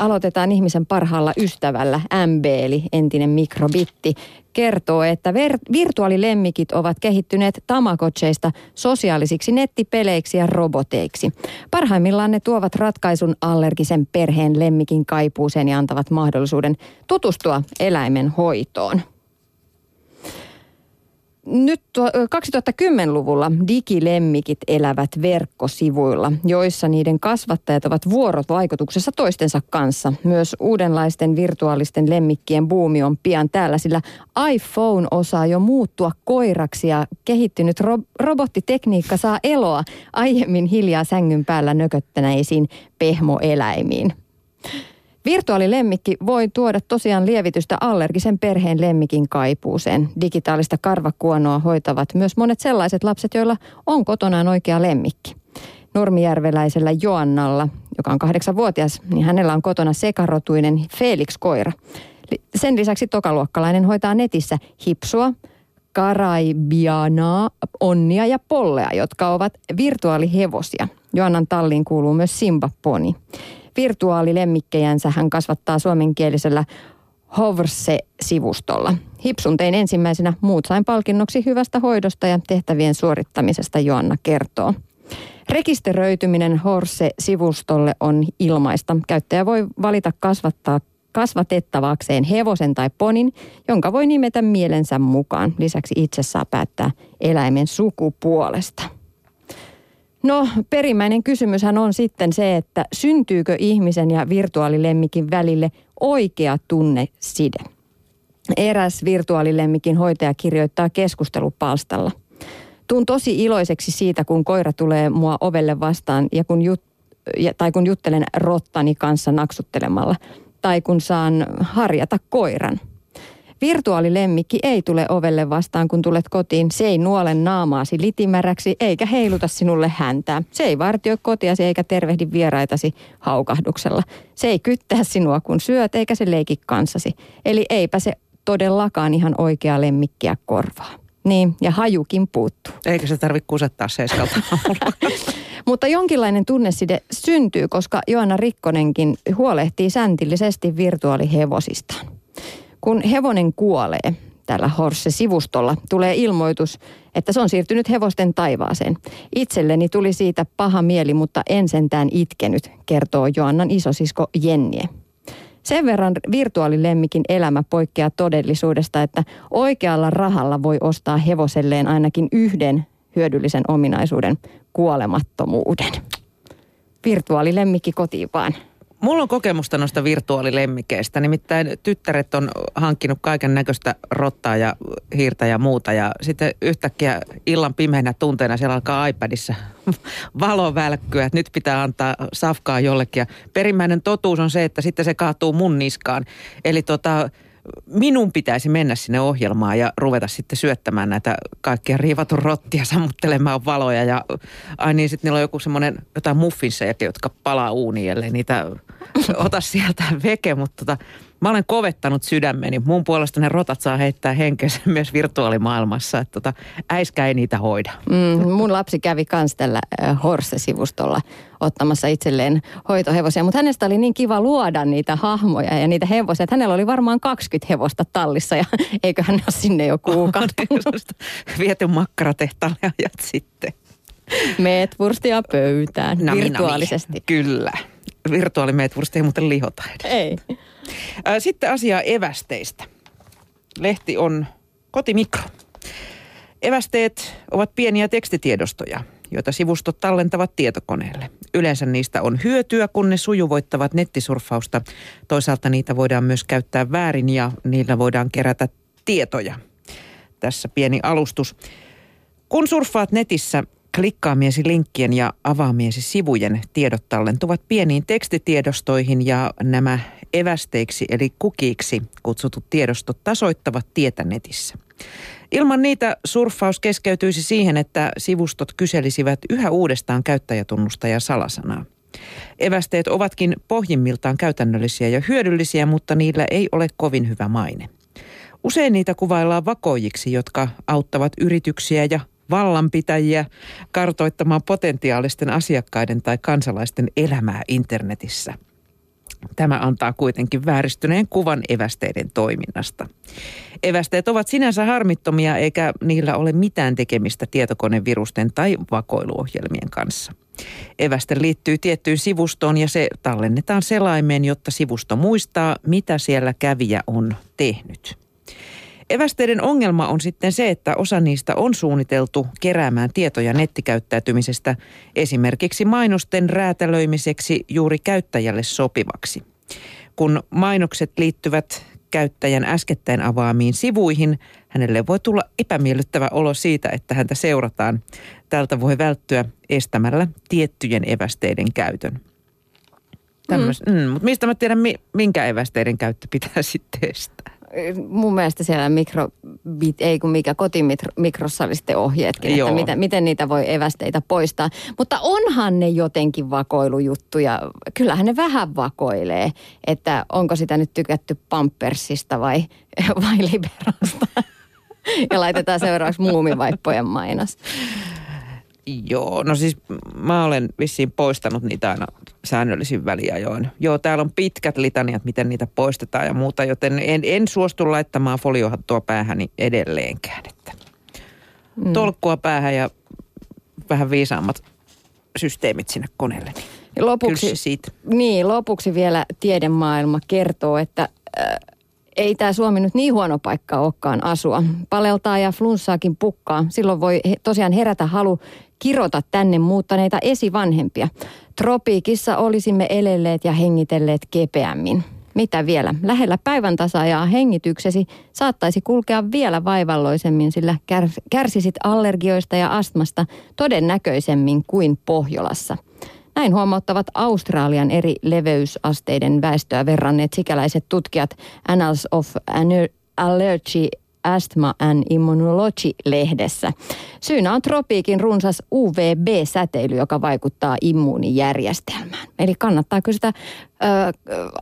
aloitetaan ihmisen parhaalla ystävällä, MB eli entinen mikrobitti, kertoo, että ver- virtuaalilemmikit ovat kehittyneet tamakotseista sosiaalisiksi nettipeleiksi ja roboteiksi. Parhaimmillaan ne tuovat ratkaisun allergisen perheen lemmikin kaipuuseen ja antavat mahdollisuuden tutustua eläimen hoitoon nyt 2010-luvulla digilemmikit elävät verkkosivuilla, joissa niiden kasvattajat ovat vuorovaikutuksessa toistensa kanssa. Myös uudenlaisten virtuaalisten lemmikkien buumi on pian täällä, sillä iPhone osaa jo muuttua koiraksi ja kehittynyt ro- robottitekniikka saa eloa aiemmin hiljaa sängyn päällä nököttäneisiin pehmoeläimiin. Virtuaalilemmikki voi tuoda tosiaan lievitystä allergisen perheen lemmikin kaipuuseen. Digitaalista karvakuonoa hoitavat myös monet sellaiset lapset, joilla on kotonaan oikea lemmikki. Nurmijärveläisellä Joannalla, joka on kahdeksanvuotias, niin hänellä on kotona sekarotuinen Felix-koira. Sen lisäksi tokaluokkalainen hoitaa netissä hipsua, karaibianaa, onnia ja pollea, jotka ovat virtuaalihevosia. Joannan talliin kuuluu myös Simba-poni virtuaalilemmikkejänsä hän kasvattaa suomenkielisellä Hoverse-sivustolla. Hipsun tein ensimmäisenä, muut sain palkinnoksi hyvästä hoidosta ja tehtävien suorittamisesta, Joanna kertoo. Rekisteröityminen Horse-sivustolle on ilmaista. Käyttäjä voi valita kasvattaa kasvatettavakseen hevosen tai ponin, jonka voi nimetä mielensä mukaan. Lisäksi itse saa päättää eläimen sukupuolesta. No perimmäinen kysymyshän on sitten se, että syntyykö ihmisen ja virtuaalilemmikin välille oikea tunneside. Eräs virtuaalilemmikin hoitaja kirjoittaa keskustelupalstalla. Tuun tosi iloiseksi siitä, kun koira tulee mua ovelle vastaan ja kun jut, tai kun juttelen rottani kanssa naksuttelemalla. Tai kun saan harjata koiran – Virtuaalilemmikki ei tule ovelle vastaan, kun tulet kotiin. Se ei nuole naamaasi litimäräksi eikä heiluta sinulle häntää. Se ei vartioi kotiasi eikä tervehdi vieraitasi haukahduksella. Se ei kyttää sinua, kun syöt, eikä se leiki kanssasi. Eli eipä se todellakaan ihan oikea lemmikkiä korvaa. Niin, ja hajukin puuttuu. Eikä se tarvitse kusettaa seiskalta Mutta jonkinlainen tunneside syntyy, koska Joana Rikkonenkin huolehtii säntillisesti virtuaalihevosistaan. Kun hevonen kuolee tällä Horse-sivustolla, tulee ilmoitus, että se on siirtynyt hevosten taivaaseen. Itselleni tuli siitä paha mieli, mutta en sentään itkenyt, kertoo Joannan isosisko Jennie. Sen verran virtuaalilemmikin elämä poikkeaa todellisuudesta, että oikealla rahalla voi ostaa hevoselleen ainakin yhden hyödyllisen ominaisuuden, kuolemattomuuden. Virtuaalilemmikki kotiin vaan. Mulla on kokemusta noista virtuaalilemmikeistä. Nimittäin tyttäret on hankkinut kaiken näköistä rottaa ja hiirtä ja muuta. Ja sitten yhtäkkiä illan pimeänä tunteena siellä alkaa iPadissa valo välkkyä, että nyt pitää antaa safkaa jollekin. Ja perimmäinen totuus on se, että sitten se kaatuu mun niskaan. Eli tota, minun pitäisi mennä sinne ohjelmaan ja ruveta sitten syöttämään näitä kaikkia riivatun rottia, sammuttelemaan valoja ja ai niin, sitten niillä on joku semmoinen jotain muffinseja, jotka palaa uuniin, ellei niitä ota sieltä veke, mutta tota, mä olen kovettanut sydämeni. Mun puolesta ne rotat saa heittää henkensä myös virtuaalimaailmassa, että tota, äiskä ei niitä hoida. Mm, mun lapsi kävi kans tällä Horse-sivustolla ottamassa itselleen hoitohevosia, mutta hänestä oli niin kiva luoda niitä hahmoja ja niitä hevosia, että hänellä oli varmaan 20 hevosta tallissa ja eiköhän ne ole sinne jo kuukausi. Viety makkaratehtaalle ajat sitten. Meet vurstia pöytään nami, virtuaalisesti. Nami. Kyllä. Virtuaalimeetwursti ei muuten lihota edes. Ei. Sitten asiaa evästeistä. Lehti on kotimikro. Evästeet ovat pieniä tekstitiedostoja, joita sivustot tallentavat tietokoneelle. Yleensä niistä on hyötyä, kun ne sujuvoittavat nettisurfausta. Toisaalta niitä voidaan myös käyttää väärin ja niillä voidaan kerätä tietoja. Tässä pieni alustus. Kun surffaat netissä, Klikkaamiesi linkkien ja avaamiesi sivujen tiedot tallentuvat pieniin tekstitiedostoihin ja nämä evästeiksi eli kukiiksi kutsutut tiedostot tasoittavat tietä netissä. Ilman niitä surffaus keskeytyisi siihen, että sivustot kyselisivät yhä uudestaan käyttäjätunnusta ja salasanaa. Evästeet ovatkin pohjimmiltaan käytännöllisiä ja hyödyllisiä, mutta niillä ei ole kovin hyvä maine. Usein niitä kuvaillaan vakoijiksi, jotka auttavat yrityksiä ja vallanpitäjiä kartoittamaan potentiaalisten asiakkaiden tai kansalaisten elämää internetissä. Tämä antaa kuitenkin vääristyneen kuvan evästeiden toiminnasta. Evästeet ovat sinänsä harmittomia eikä niillä ole mitään tekemistä tietokonevirusten tai vakoiluohjelmien kanssa. Eväste liittyy tiettyyn sivustoon ja se tallennetaan selaimeen, jotta sivusto muistaa, mitä siellä kävijä on tehnyt. Evästeiden ongelma on sitten se, että osa niistä on suunniteltu keräämään tietoja nettikäyttäytymisestä esimerkiksi mainosten räätälöimiseksi juuri käyttäjälle sopivaksi. Kun mainokset liittyvät käyttäjän äskettäin avaamiin sivuihin, hänelle voi tulla epämiellyttävä olo siitä, että häntä seurataan. Tältä voi välttyä estämällä tiettyjen evästeiden käytön. Tämmöis, mm. Mm, mutta mistä mä tiedän, minkä evästeiden käyttö pitää sitten estää? Mun mielestä siellä mikro, ei kun mikä kotimikrossa oli sitten ohjeetkin, Joo. että miten, miten niitä voi evästeitä poistaa. Mutta onhan ne jotenkin vakoilujuttuja. Kyllähän ne vähän vakoilee, että onko sitä nyt tykätty Pampersista vai, vai Liberasta. ja laitetaan seuraavaksi muumivaippojen mainos. Joo, no siis mä olen vissiin poistanut niitä aina säännöllisin väliajoin. Joo, täällä on pitkät litaniat, miten niitä poistetaan ja muuta, joten en, en suostu laittamaan foliohattua päähäni edelleenkään. Että mm. Tolkkua päähän ja vähän viisaammat systeemit sinne koneelle. Lopuksi, siitä. Niin, lopuksi vielä tiedemaailma kertoo, että äh, ei tämä Suomi nyt niin huono paikka olekaan asua. Paleltaa ja flunssaakin pukkaa. Silloin voi tosiaan herätä halu kirota tänne muuttaneita esivanhempia. Tropiikissa olisimme elelleet ja hengitelleet kepeämmin. Mitä vielä? Lähellä päivän tasaajaa hengityksesi saattaisi kulkea vielä vaivalloisemmin, sillä kärsisit allergioista ja astmasta todennäköisemmin kuin Pohjolassa. Näin huomauttavat Australian eri leveysasteiden väestöä verranneet sikäläiset tutkijat Annals of Allergy Asthma and Immunology-lehdessä. Syynä on tropiikin runsas UVB-säteily, joka vaikuttaa immuunijärjestelmään. Eli kannattaako sitä ö,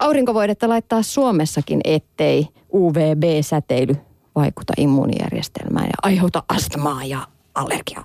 aurinkovoidetta laittaa Suomessakin, ettei UVB-säteily vaikuta immuunijärjestelmään ja aiheuta astmaa ja allergiaa?